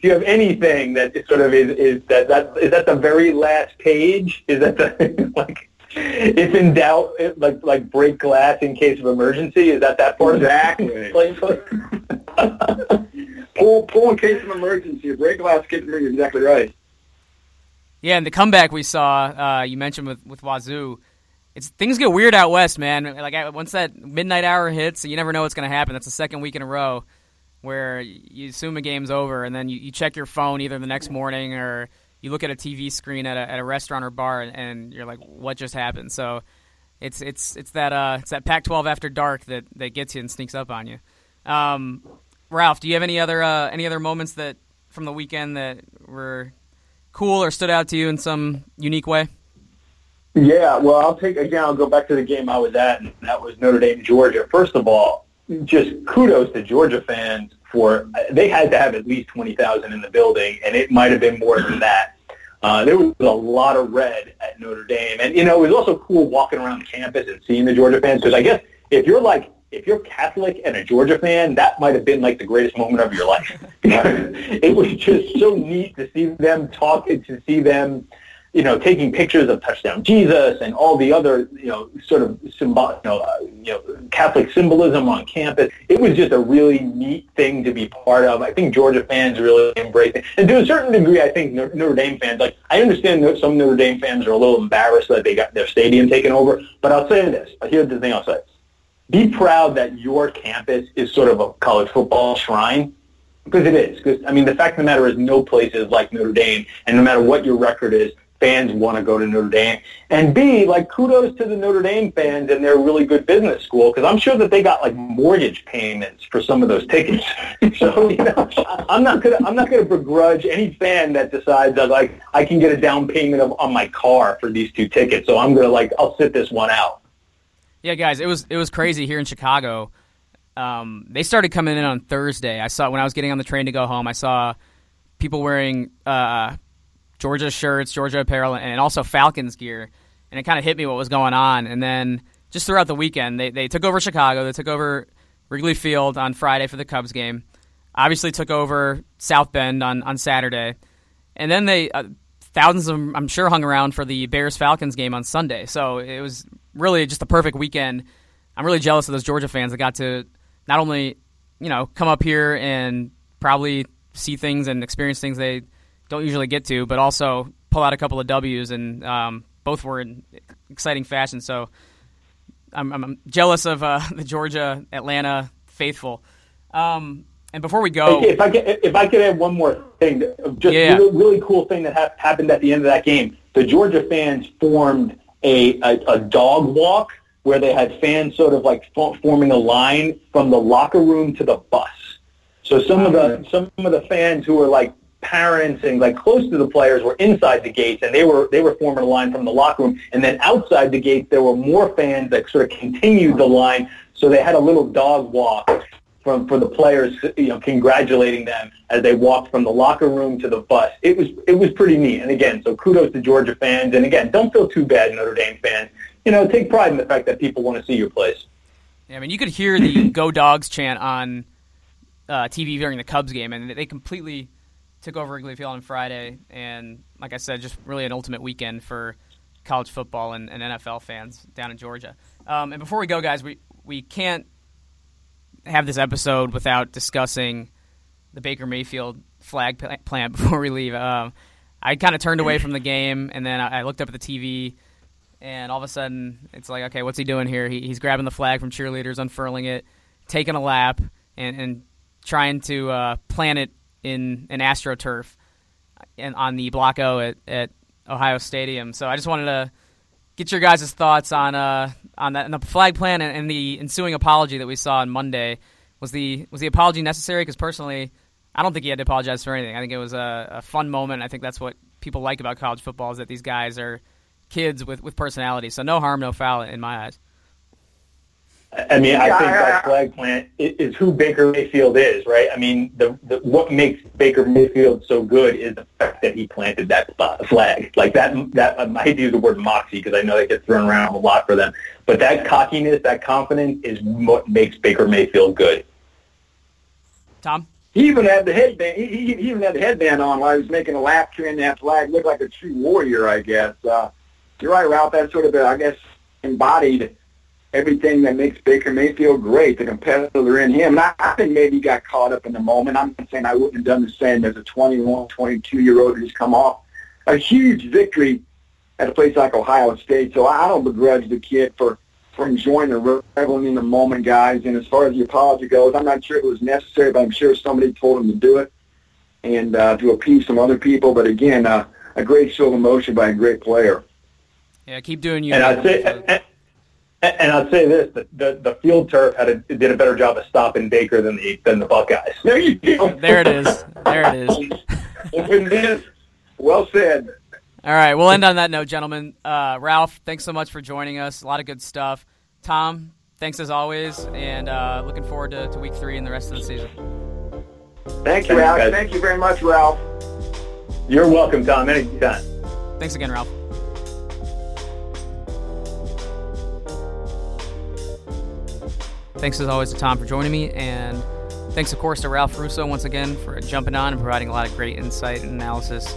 Speaker 3: Do you have anything that is sort of is, is that that is that the very last page? Is that the like? If in doubt, it, like like break glass in case of emergency. Is that that part
Speaker 2: exactly. of the playbook? pull pull in case of emergency. Break glass, get You're exactly right.
Speaker 1: Yeah, and the comeback we saw, uh, you mentioned with with Wazoo it's things get weird out west, man. Like once that midnight hour hits, you never know what's going to happen. That's the second week in a row where you assume a game's over, and then you, you check your phone either the next morning or you look at a TV screen at a, at a restaurant or bar, and you're like, "What just happened?" So it's it's it's that uh, it's that Pac-12 after dark that, that gets you and sneaks up on you. Um, Ralph, do you have any other uh, any other moments that from the weekend that were cool or stood out to you in some unique way?
Speaker 3: Yeah, well, I'll take again. I'll go back to the game I was at, and that was Notre Dame, Georgia. First of all, just kudos to Georgia fans for they had to have at least twenty thousand in the building, and it might have been more than that. Uh, there was a lot of red at Notre Dame, and you know it was also cool walking around campus and seeing the Georgia fans because I guess if you're like if you're Catholic and a Georgia fan, that might have been like the greatest moment of your life. it was just so neat to see them talking, to see them you know, taking pictures of touchdown Jesus and all the other, you know, sort of symbol, you know, uh, you know, Catholic symbolism on campus. It was just a really neat thing to be part of. I think Georgia fans really embraced it, and to a certain degree, I think Notre Dame fans. Like, I understand that some Notre Dame fans are a little embarrassed that they got their stadium taken over, but I'll say this. Here's the thing I'll say: be proud that your campus is sort of a college football shrine Because it is. Because I mean, the fact of the matter is, no place is like Notre Dame, and no matter what your record is, fans want to go to Notre Dame. And B, like kudos to the Notre Dame fans and their really good business school because I'm sure that they got like mortgage payments for some of those tickets. so you know, I'm not gonna I'm not gonna begrudge any fan that decides that like I can get a down payment of, on my car for these two tickets. So I'm gonna like I'll sit this one out.
Speaker 1: Yeah, guys, it was it was crazy here in Chicago. Um, they started coming in on Thursday. I saw when I was getting on the train to go home. I saw people wearing uh, Georgia shirts, Georgia apparel, and also Falcons gear. And it kind of hit me what was going on. And then just throughout the weekend, they, they took over Chicago. They took over Wrigley Field on Friday for the Cubs game. Obviously, took over South Bend on, on Saturday. And then they, uh, thousands of them, I'm sure, hung around for the Bears Falcons game on Sunday. So it was really just a perfect weekend. I'm really jealous of those Georgia fans that got to not only, you know, come up here and probably see things and experience things they don't usually get to, but also pull out a couple of W's, and um, both were in exciting fashion. So I'm, I'm jealous of uh, the Georgia Atlanta faithful. Um, and before we go,
Speaker 3: if I could, if I could add one more thing, just yeah. really, really cool thing that ha- happened at the end of that game. The Georgia fans formed a, a, a dog walk where they had fans sort of like forming a line from the locker room to the bus. So some of the some of the fans who were like parents and like close to the players were inside the gates and they were they were forming a line from the locker room. And then outside the gates there were more fans that sort of continued the line so they had a little dog walk from for the players you know congratulating them as they walked from the locker room to the bus. It was it was pretty neat. And again so kudos to Georgia fans. And again don't feel too bad Notre Dame fans. You know take pride in the fact that people want to see your place.
Speaker 1: Yeah I mean you could hear the go dogs chant on uh, TV during the Cubs game and they completely took over Wrigley Field on Friday, and like I said, just really an ultimate weekend for college football and, and NFL fans down in Georgia. Um, and before we go, guys, we we can't have this episode without discussing the Baker Mayfield flag plant before we leave. Um, I kind of turned away from the game, and then I looked up at the TV, and all of a sudden, it's like, okay, what's he doing here? He, he's grabbing the flag from cheerleaders, unfurling it, taking a lap, and, and trying to uh, plant it in an AstroTurf and on the Block O at, at Ohio Stadium. So I just wanted to get your guys' thoughts on uh, on that and the flag plan and, and, the ensuing apology that we saw on Monday. Was the was the apology necessary? Because personally, I don't think he had to apologize for anything. I think it was a, a fun moment. I think that's what people like about college football is that these guys are kids with with personality. So no harm, no foul in my eyes.
Speaker 3: I mean, I think that flag plant is who Baker Mayfield is, right? I mean, the, the what makes Baker Mayfield so good is the fact that he planted that flag. Like that, that I hate to use the word moxie because I know that gets thrown around a lot for them, but that cockiness, that confidence is what makes Baker Mayfield good.
Speaker 1: Tom?
Speaker 2: He even had the headband. He, he, he even had the headband on while he was making a lap, carrying that flag. Looked like a true warrior, I guess. Uh, you're right, Ralph. That's sort of, a, I guess, embodied everything that makes Baker Mayfield great, the competitor in him. And I, I think maybe he got caught up in the moment. I'm not saying I wouldn't have done the same as a 21, 22-year-old who's come off a huge victory at a place like Ohio State. So I don't begrudge the kid for, for enjoying the reveling in the moment, guys. And as far as the apology goes, I'm not sure it was necessary, but I'm sure somebody told him to do it and uh, to appease some other people. But again, uh, a great show of emotion by a great player.
Speaker 1: Yeah, keep doing you.
Speaker 3: And I'd say, and I'll say this: the, the, the field turf had a, did a better job of stopping Baker than the than the Buckeyes.
Speaker 2: There you go.
Speaker 1: There it is. There
Speaker 2: it is. Open this. Well said.
Speaker 1: All right, we'll end on that note, gentlemen. Uh, Ralph, thanks so much for joining us. A lot of good stuff. Tom, thanks as always, and uh, looking forward to, to week three and the rest of the season.
Speaker 2: Thank you, Ralph. Thank you very much, Ralph.
Speaker 3: You're welcome, Tom. Anytime.
Speaker 1: Thanks again, Ralph. Thanks as always to Tom for joining me, and thanks of course to Ralph Russo once again for jumping on and providing a lot of great insight and analysis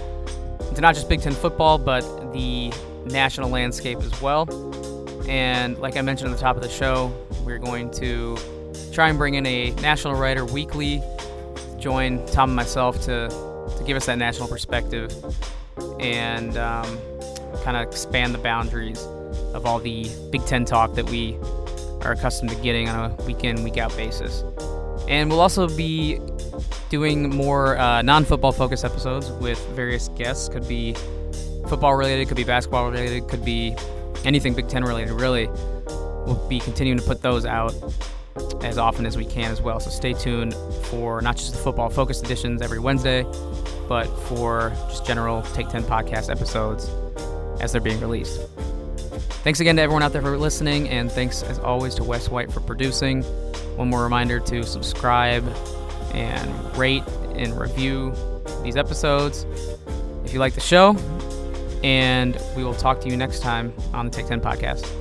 Speaker 1: into not just Big Ten football, but the national landscape as well. And like I mentioned at the top of the show, we're going to try and bring in a national writer weekly, join Tom and myself to, to give us that national perspective and um, kind of expand the boundaries of all the Big Ten talk that we are accustomed to getting on a week in, week out basis. And we'll also be doing more uh, non-football focused episodes with various guests. Could be football related, could be basketball related, could be anything Big Ten related. Really, we'll be continuing to put those out as often as we can as well. So stay tuned for not just the football focused editions every Wednesday, but for just general Take 10 podcast episodes as they're being released. Thanks again to everyone out there for listening, and thanks as always to Wes White for producing. One more reminder to subscribe and rate and review these episodes if you like the show. And we will talk to you next time on the Take 10 podcast.